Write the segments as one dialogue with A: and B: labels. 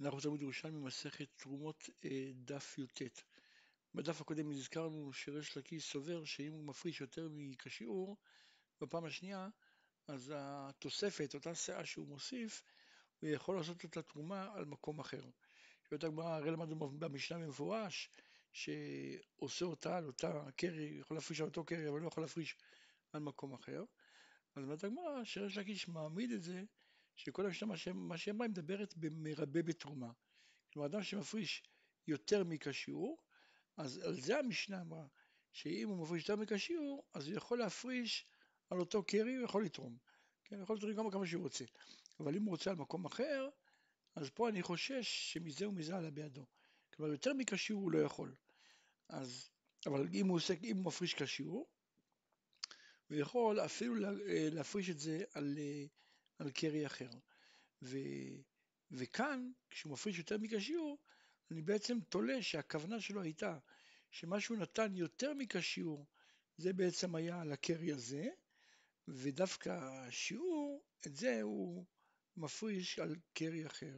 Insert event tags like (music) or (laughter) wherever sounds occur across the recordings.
A: אנחנו תלמוד ירושלמי מסכת תרומות אה, דף י"ט. בדף הקודם הזכרנו שריש לקיש סובר שאם הוא מפריש יותר מכשיעור, בפעם השנייה, אז התוספת, אותה שאה שהוא מוסיף, הוא יכול לעשות את התרומה על מקום אחר. שואלת הגמרא, הרי למדנו במשנה במפורש, שעושה אותה על אותה קרי, יכול להפריש על אותו קרי, אבל לא יכול להפריש על מקום אחר. אז אומרת הגמרא, שריש לקיש מעמיד את זה שכל המשנה, מה שהיא אמרה, היא מדברת במרבה בתרומה. כלומר, אדם שמפריש יותר מכשיעור, אז על זה המשנה אמרה, שאם הוא מפריש יותר מכשיעור, אז הוא יכול להפריש על אותו קרי, הוא יכול לתרום. כן, הוא יכול לתרום כמה, כמה שהוא רוצה. אבל אם הוא רוצה על מקום אחר, אז פה אני חושש שמזה ומזה עלה בידו. כלומר, יותר מכשיעור הוא לא יכול. אז, אבל אם הוא, עושה, אם הוא מפריש כשיעור, הוא יכול אפילו להפריש את זה על, על קרי אחר. ו, וכאן, כשהוא מפריש יותר מכשיעור, אני בעצם תולה שהכוונה שלו הייתה שמה שהוא נתן יותר מכשיעור, זה בעצם היה על הקרי הזה, ודווקא השיעור, את זה הוא מפריש על קרי אחר.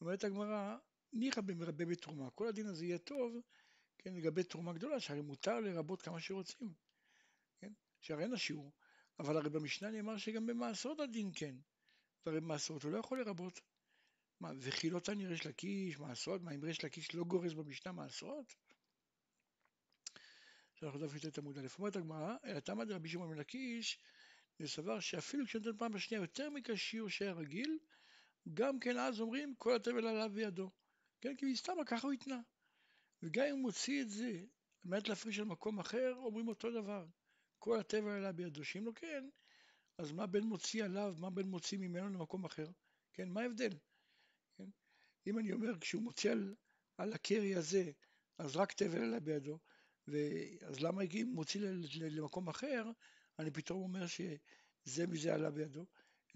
A: אומרת הגמרא, ניחא במרבה בתרומה, כל הדין הזה יהיה טוב, כן, לגבי תרומה גדולה, שהרי מותר לרבות כמה שרוצים, כן, שהרי אין השיעור, אבל הרי במשנה נאמר שגם במעשרות הדין כן. והרי במעשרות הוא לא יכול לרבות. מה, וכי לא תני ריש לקיש, מעשרות? מה, אם ריש לקיש לא גורס במשנה מעשרות? שאנחנו דף י"ט עמוד א', אומרת הגמרא, אלא תמא דרבי שמעון בן לקיש, וסבר שאפילו כשנותן פעם בשנייה יותר מכשיור שהיה רגיל, גם כן אז אומרים כל התבל עליו בידו. כן, כי מסתם ככה הוא התנה. וגם אם הוא מוציא את זה על מנת להפריש על מקום אחר, אומרים אותו דבר. כל הטבע עלה בידו, שאם לא כן, אז מה בין מוציא עליו, מה בין מוציא ממנו למקום אחר? כן, מה ההבדל? כן? אם אני אומר, כשהוא מוציא על, על הקרי הזה, אז רק תבל עלה בידו, אז למה אם מוציא למקום אחר, אני פתאום אומר שזה מזה עלה בידו?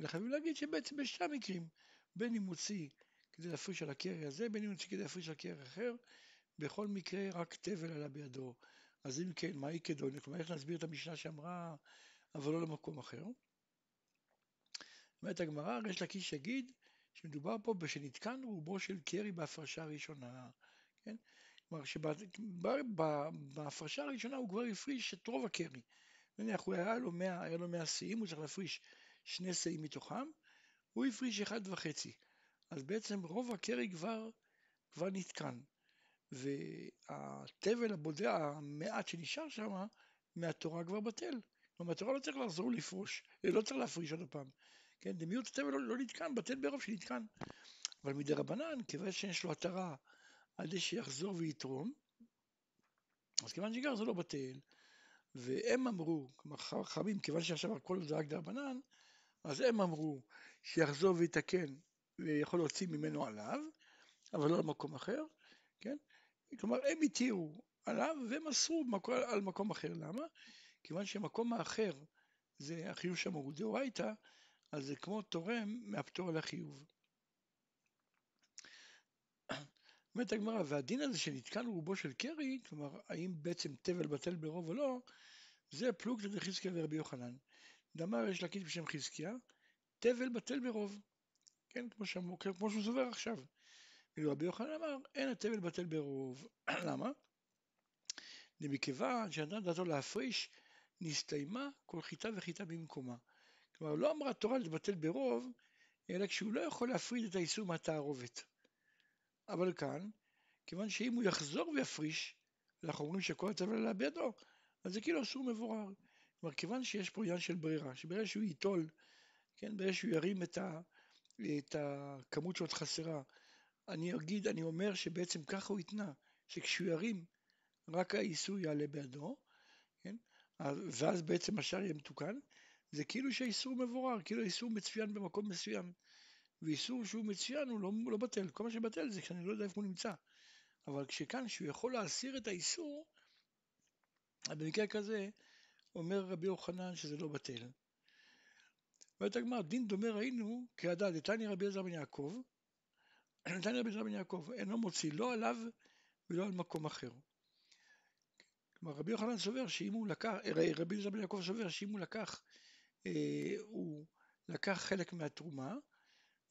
A: אלא חייבים להגיד שבעצם בשתי המקרים, בין אם מוציא כדי להפריש על הקרי הזה, בין אם מוציא כדי להפריש על קרי אחר, בכל מקרה רק תבל עלה בידו. אז אם כן, מהי כדוני? כלומר, איך נסביר את המשנה שאמרה, אבל לא למקום אחר? אומרת הגמרא, ריש לקיש יגיד שמדובר פה בשנתקן רובו של קרי בהפרשה הראשונה, כן? כלומר שבהפרשה הראשונה הוא כבר הפריש את רוב הקרי. נניח הוא היה לו 100, היה לו 100 שיאים, הוא צריך להפריש שני שיאים מתוכם, הוא הפריש אחד וחצי. אז בעצם רוב הקרי כבר, כבר נתקן. והתבל הבודע, המעט שנשאר שם, מהתורה כבר בטל. כלומר, התורה לא צריך לחזור לפרוש, לא צריך להפריש עוד פעם. כן, דמיוט הטבע לא, לא נתקן, בטל ברוב שנתקן. אבל מדי רבנן, כיוון שיש לו התרה על זה שיחזור ויתרום, אז כיוון שגר זה לא בטל. והם אמרו, כלומר חכמים, כיוון שעכשיו הכל זה רק דרבנן, אז הם אמרו שיחזור ויתקן ויכול להוציא ממנו עליו, אבל לא למקום אחר, כן? כלומר, הם התירו עליו ומסרו על מקום אחר. למה? כיוון שמקום האחר זה החיוב שם הוא דאורייתא, אז זה כמו תורם מהפטור על החיוב. אומרת הגמרא, והדין הזה שנתקן רובו של קרי, כלומר, האם בעצם תבל בטל ברוב או לא, זה פלוגתא דחזקיה ורבי יוחנן. דאמר יש להגיד בשם חזקיה, תבל בטל ברוב. כן, כמו, שמו, כמו שהוא סובר עכשיו. ואילו רבי יוחנן אמר, אין התבל בטל ברוב. (clears throat) למה? מכיוון שנתן דעתו להפריש, נסתיימה כל חיטה וחיטה במקומה. כלומר, לא אמרה התורה לבטל ברוב, אלא כשהוא לא יכול להפריד את האיסור מהתערובת. אבל כאן, כיוון שאם הוא יחזור ויפריש, אנחנו אומרים שכל התבל עלה בידו, אז זה כאילו אסור מבורר. כלומר, כיוון שיש פה עניין של ברירה, שברגע שהוא ייטול, כן, ברגע שהוא ירים את, ה, את הכמות שעוד חסרה, אני אגיד, אני אומר שבעצם ככה הוא יתנה, שכשהוא ירים, רק האיסור יעלה בידו, כן, ואז בעצם השאר יהיה מתוקן, זה כאילו שהאיסור מבורר, כאילו האיסור מצוין במקום מסוים. ואיסור שהוא מצוין הוא לא, לא בטל, כל מה שבטל זה כשאני לא יודע איפה הוא נמצא. אבל כשכאן, שהוא יכול להסיר את האיסור, במקרה כזה, אומר רבי יוחנן שזה לא בטל. אומרת הגמרא, דין דומה ראינו כהדד, דתני רבי עזר בן יעקב, דתני רבי עזר בן יעקב, אינו מוציא לא עליו ולא על מקום אחר. כלומר, רבי יוחנן סובר שאם הוא לקח, רבי עזר בן יעקב סובר שאם הוא לקח אה, הוא לקח חלק מהתרומה,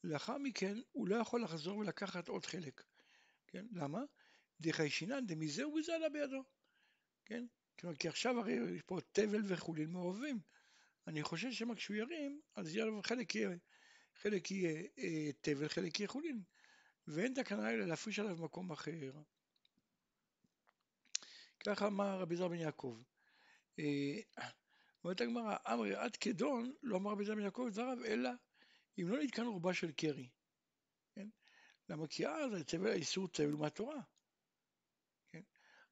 A: לאחר מכן הוא לא יכול לחזור ולקחת עוד חלק, כן? למה? דחיישינן דמזה ובזה עלה בידו, כן? כלומר, כי עכשיו הרי יש פה תבל וחולין מעורבים. אני חושב שמה כשהוא ירים, אז יהיה חלק יהיה, חלק יהיה אה, תבל, חלק יהיה חולין. ואין תקנה אלא להפריש עליו במקום אחר. ככה אמר רבי זר בן יעקב. אה, אומרת הגמרא, אמרי עד כדון, לא אמר רבי זר בן יעקב את זרעיו, אלא אם לא נתקן רובה של קרי. כן? למה? כי אז האיסור תבל מהתורה. כן?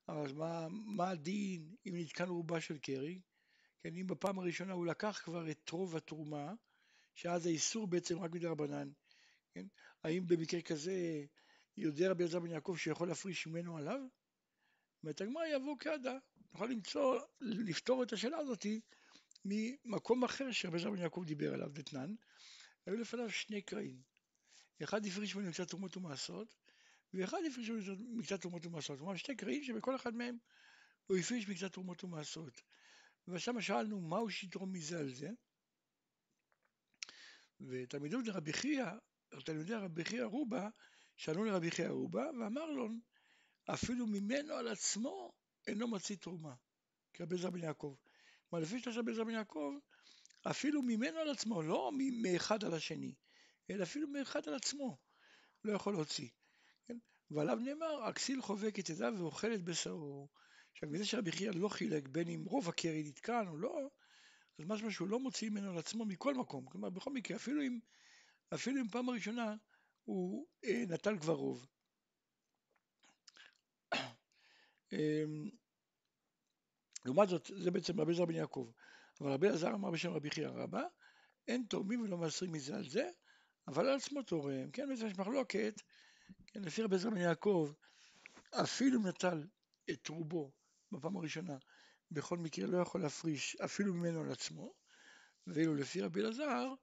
A: אז מה, מה הדין אם נתקן רובה של קרי? כן, אם בפעם הראשונה הוא לקח כבר את רוב התרומה, שאז האיסור בעצם רק מדי רבנן, כן? האם במקרה כזה יודע רבי אלעזר בן יעקב שיכול להפריש ממנו עליו? אומרת הגמרא יבוא כעדה, נוכל למצוא, לפתור את השאלה הזאתי ממקום אחר שרבי אלעזר בן יעקב דיבר עליו, דתנן, היו לפניו שני קרעים, אחד הפריש ממנו מקצת תרומות ומעשרות, ואחד הפריש ממנו מקצת תרומות ומעשרות, כלומר שני קרעים שבכל אחד מהם הוא הפריש מקצת תרומות ומעשרות. ושם שאלנו מהו שיתרום מזה על זה, ותלמידו דרבי חייא תלמידי רבי חייא רובה שאלו לרבי חייא רובה ואמר לו אפילו ממנו על עצמו אינו מציא תרומה כרבי זר בן יעקב. כלומר לפי שלושה בן זר בן יעקב אפילו ממנו על עצמו לא מאחד על השני אלא אפילו מאחד על עצמו לא יכול להוציא. כן? ועליו נאמר הכסיל חובק את ידיו ואוכל את בשרו. עכשיו מזה שרבי חייא לא חילק בין אם רוב הקרי נתקן או לא אז משמע שהוא לא מוציא ממנו על עצמו מכל מקום. כלומר בכל מקרה אפילו אם אפילו אם פעם הראשונה הוא אה, נטל כבר רוב. אמ, לעומת זאת, זה בעצם רבי זר בן יעקב. אבל רבי אלעזר אמר בשם רבי חייא רבא, אין תורמים ולא מעשרים מזה על זה, אבל על עצמו תורם. כן, בעצם יש מחלוקת, כן, לפי רבי זר בן יעקב, אפילו נטל את רובו בפעם הראשונה, בכל מקרה לא יכול להפריש אפילו ממנו על עצמו, ואילו לפי רבי אלעזר,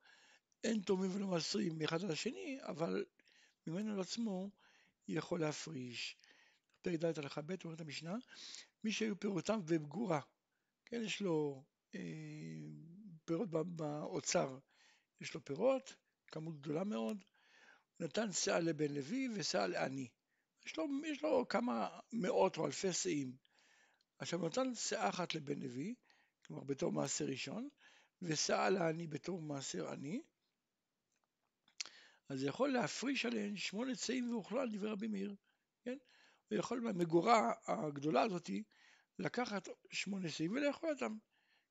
A: אין תורמים ולא מעשרים מאחד על השני, אבל ממנו לעצמו יכול להפריש. פרק ד' הלכה ב' אומרת המשנה, מי שהיו פירותיו בגורה, כן, יש לו אה, פירות באוצר, יש לו פירות, כמות גדולה מאוד, נתן שאה לבן לוי ושאה לעני. יש לו, יש לו כמה מאות או אלפי שאים. עכשיו נתן שאה אחת לבן לוי, כלומר בתור מעשר ראשון, ושאה לעני בתור מעשר עני, אז זה יכול להפריש עליהן שמונה צאים ואוכלה על דברי רבי מאיר, כן? הוא יכול מהמגורה הגדולה הזאתי לקחת שמונה צאים ולאכול אותם.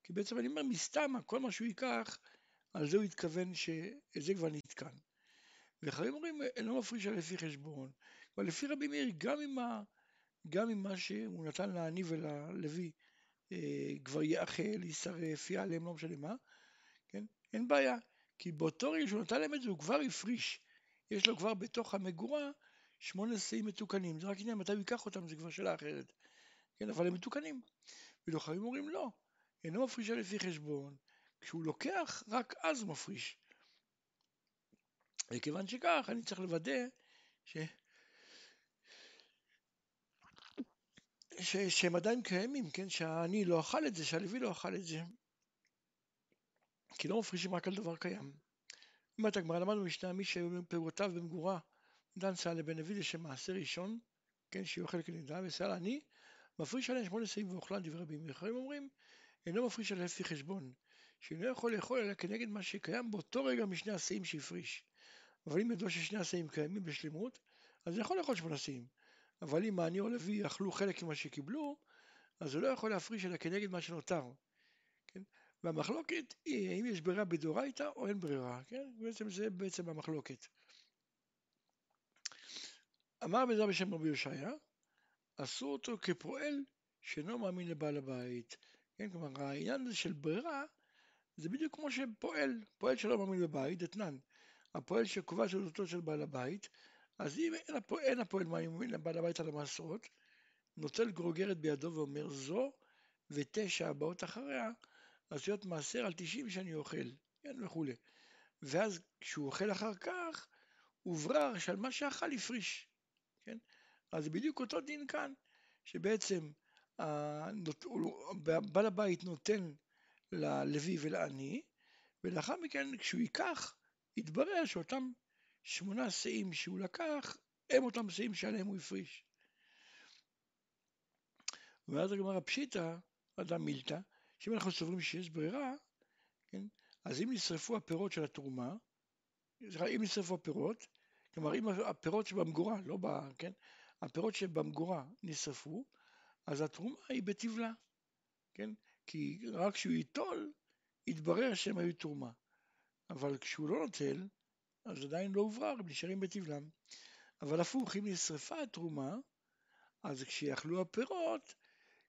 A: כי בעצם אני אומר, מסתם, כל מה שהוא ייקח, על זה הוא התכוון שזה כבר נתקן. וחברים אומרים, אינו מפריש על לפי חשבון. אבל לפי רבי מאיר, גם אם, ה, גם אם מה שהוא נתן לעני וללוי אה, כבר יאכל, יישרף, ייעלם, לא משנה מה, כן? אין בעיה. כי באותו רגע שהוא נתן להם את זה הוא כבר הפריש, יש לו כבר בתוך המגורה שמונה שאים מתוקנים, זה רק עניין מתי הוא ייקח אותם, זה כבר שאלה אחרת, כן, אבל הם מתוקנים. ולוחמים אומרים לא, אינו מפריש לפי חשבון, כשהוא לוקח, רק אז הוא מפריש. וכיוון שכך, אני צריך לוודא ש... ש... שהם עדיין קיימים, כן? שהעני לא אכל את זה, שהלוי לא אכל את זה. כי לא מפרישים רק על דבר קיים. אומרת הגמרא, למדנו משנה מי שהיו פירותיו במגורה, דן סל לבן לוי לשם מעשה ראשון, כן, שיהיו חלק נדע, וסל עני, מפריש עליהם שמונה שאים ואוכלן דברי רבים. ואחרים אומרים, אינו מפריש עליהם לפי חשבון, שאינו יכול לאכול אלא כנגד מה שקיים באותו רגע משני השאים שהפריש. אבל אם ידוע ששני השאים קיימים בשלמות, אז הוא יכול לאכול שמונה שאים. אבל אם העני או לוי אכלו חלק ממה שקיבלו, אז הוא לא יכול להפריש אלא כנגד מה שנותר. כן? והמחלוקת היא האם יש ברירה בדאורייתא או אין ברירה, כן? בעצם זה בעצם המחלוקת. אמר בזה בשם רבי יושעיה, עשו אותו כפועל שאינו מאמין לבעל הבית. כן, כלומר העניין הזה של ברירה זה בדיוק כמו שפועל, פועל שלא מאמין בבית, אתנן. הפועל שקובע של אותו של בעל הבית, אז אם אין הפועל, אין הפועל מאמין לבעל הבית על המעשרות, נוטל גרוגרת בידו ואומר זו ותשע הבאות אחריה אז להיות מעשר על 90 שאני אוכל, כן, וכולי. ואז כשהוא אוכל אחר כך, הוברר שעל מה שאכל הפריש, כן? אז בדיוק אותו דין כאן, שבעצם בעל הבית נותן ללוי ולעני, ולאחר מכן כשהוא ייקח, יתברר שאותם שמונה שאים שהוא לקח, הם אותם שאים שעליהם הוא הפריש. ואז הגמרא פשיטא, אדם מילתא, שאם אנחנו סוברים שיש ברירה, כן, אז אם נשרפו הפירות של התרומה, אם נשרפו הפירות, כלומר אם הפירות שבמגורה, לא ב... כן, הפירות שבמגורה נשרפו, אז התרומה היא בטבלה, כן, כי רק כשהוא ייטול, יתברר שהם היו תרומה. אבל כשהוא לא נוטל, אז עדיין לא הוברר, הם נשארים בטבלם. אבל הפוך, אם נשרפה התרומה, אז כשיאכלו הפירות,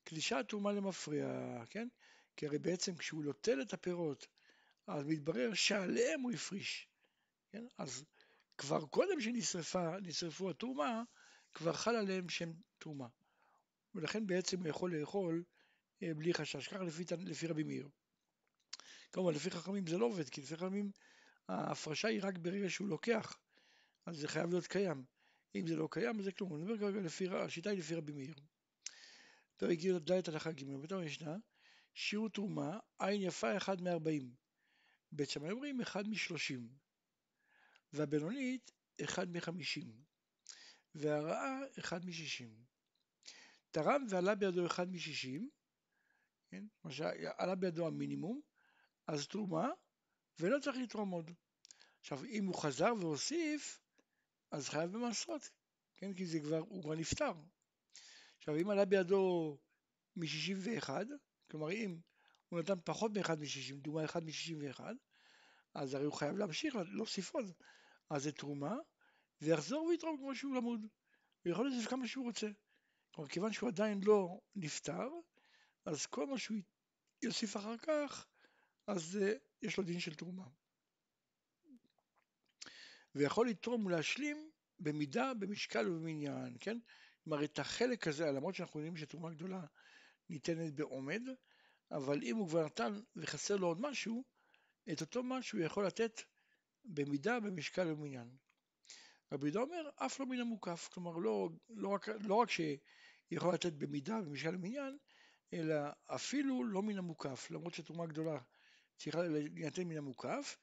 A: קדישה התרומה למפריע, כן? כי הרי בעצם כשהוא נוטל את הפירות, אז מתברר שעליהם הוא הפריש, כן? אז כבר קודם שנשרפה, נשרפו התרומה, כבר חל עליהם שם תרומה. ולכן בעצם הוא יכול לאכול אה, בלי חשש, ככה לפי, לפי רבי מאיר. כמובן לפי חכמים זה לא עובד, כי לפי חכמים ההפרשה היא רק ברגע שהוא לוקח, אז זה חייב להיות קיים. אם זה לא קיים, אז זה כלום. אני אומר כרגע לפי, השיטה היא לפי רבי מאיר. פרק י' ד' הלכה ג' בתור ישנה, שיעור תרומה, עין יפה אחד מארבעים. בית שמאי אומרים אחד משלושים. והבינונית אחד מחמישים. והרעה אחד משישים. תרם ועלה בידו אחד משישים, כן? מה שעלה בידו המינימום, אז תרומה, ולא צריך לתרום עוד. עכשיו, אם הוא חזר והוסיף, אז חייב במעשרות, כן? כי זה כבר, הוא כבר נפטר. עכשיו, אם עלה בידו מ-61, כלומר, אם הוא נתן פחות מ-1 מ-60, דוגמה 1 מ-61, אז הרי הוא חייב להמשיך להוסיף עוד. אז זה תרומה, ויחזור ויתרום כמו שהוא למוד. הוא יכול להוסיף כמה שהוא רוצה. כלומר, כיוון שהוא עדיין לא נפטר, אז כל מה שהוא יוסיף אחר כך, אז uh, יש לו דין של תרומה. ויכול לתרום ולהשלים במידה, במשקל ובמניין, כן? כלומר, את החלק הזה, למרות שאנחנו יודעים שתרומה גדולה ניתנת בעומד, אבל אם הוא כבר נתן וחסר לו עוד משהו, את אותו משהו הוא יכול לתת במידה, במשקל ובמניין. רבי יהודה אומר, אף לא מן המוקף, כלומר לא, לא, רק, לא רק שיכול לתת במידה, במשקל ובמניין, אלא אפילו לא מן המוקף, למרות שתרומה גדולה צריכה להינתן מן המוקף,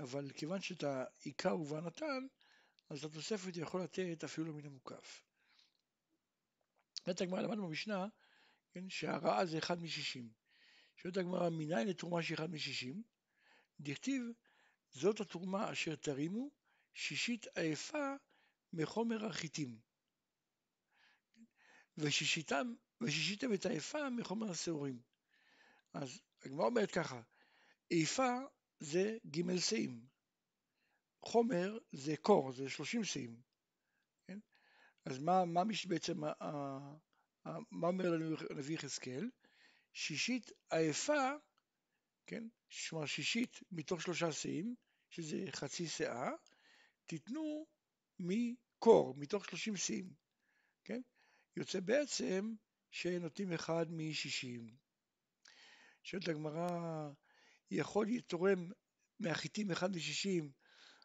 A: אבל כיוון שאת העיקר הוא כבר נתן, אז התוספת יכול לתת אפילו לא מן המוקף. אומרת הגמרא, למדנו במשנה, כן, שהרעה זה אחד משישים. שואלת הגמרא, מניין לתרומה שהיא אחד משישים? דכתיב, זאת התרומה אשר תרימו, שישית עייפה מחומר החיטים. ושישיתם, ושישיתם את העייפה מחומר השעורים. אז הגמרא אומרת ככה, עייפה זה ג' שאים, חומר זה קור, זה שלושים שאים. כן? אז מה, מה בעצם, מה אומר לנו הנביא יחזקאל? שישית עייפה, כן, כלומר שישית מתוך שלושה שאים, שזה חצי שאה, תיתנו מקור, מתוך שלושים שאים, כן? יוצא בעצם שנותנים אחד משישים. שואלת הגמרא, יכול לתורם מהחיטים אחד משישים,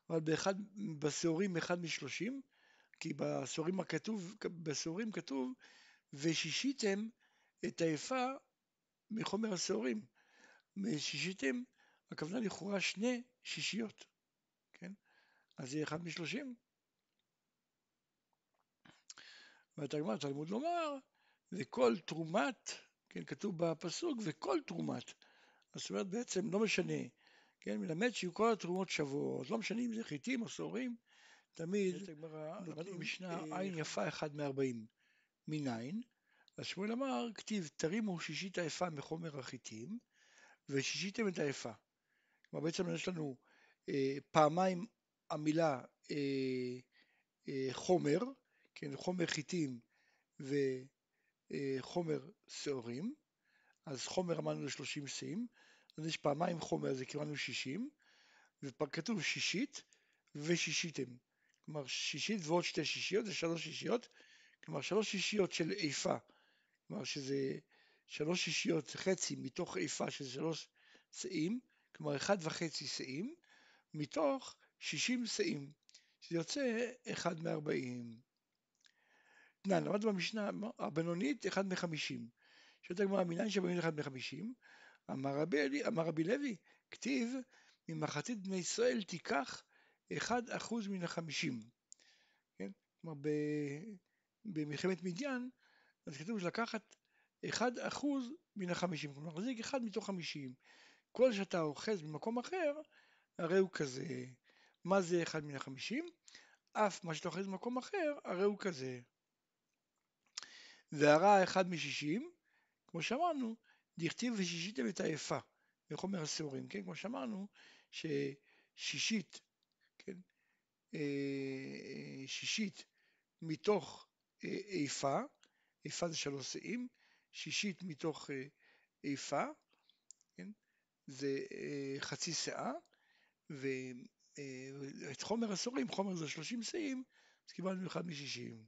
A: אבל באחד, בשעורים אחד משלושים, כי בשעורים הכתוב, בשעורים כתוב ושישיתם את היפה מחומר השעורים. ושישיתם, הכוונה לכאורה שני שישיות, כן? אז זה אחד משלושים. והתגמר תלמוד לומר, וכל תרומת, כן, כתוב בפסוק, וכל תרומת. זאת אומרת בעצם לא משנה, כן, מלמד שיהיו כל התרומות שוות, לא משנה אם זה חיטים או שעורים, תמיד, למדנו משנה אה, עין יפה אחד מארבעים. מניין? אז שמואל אמר, כתיב תרימו שישית היפה מחומר החיטים ושישיתם את היפה. כלומר בעצם יש לנו אה, פעמיים המילה אה, אה, חומר, כן, חומר חיטים וחומר אה, שעורים, אז חומר אמרנו ל-30 שאים, אז יש פעמיים חומר, אז קיבלנו 60, וכתוב שישית ושישיתם. כלומר שישית ועוד שתי שישיות זה שלוש שישיות, כלומר שלוש שישיות של איפה, כלומר שזה שלוש שישיות חצי מתוך איפה שזה שלוש שאים, כלומר אחד וחצי שאים, מתוך שישים שאים, שזה יוצא אחד מארבעים. תנן, למדנו במשנה, הבינונית אחד מחמישים. שואלת הגמרא, מניין שבינונית אחד מחמישים? אמר רבי, אמר רבי לוי, כתיב, ממחצית בני ישראל תיקח אחד אחוז מן החמישים, כן? כלומר במלחמת מדיין, אז כתוב לקחת אחד אחוז מן החמישים, כלומר להחזיק אחד מתוך חמישים. כל שאתה אוחז במקום אחר, הרי הוא כזה. מה זה אחד מן החמישים? אף מה שאתה אוחז במקום אחר, הרי הוא כזה. והרע אחד משישים, כמו שאמרנו, דכתיב ושישיתם את היפה, בחומר הסעורים, כן? כמו שאמרנו, ששישית, כן? אה, שישית מתוך אה, איפה, איפה זה שלוש שאים, שישית מתוך אה, איפה, כן? זה חצי שאה, ואת חומר הסורים, חומר זה שלושים שאים, אז קיבלנו אחד משישים.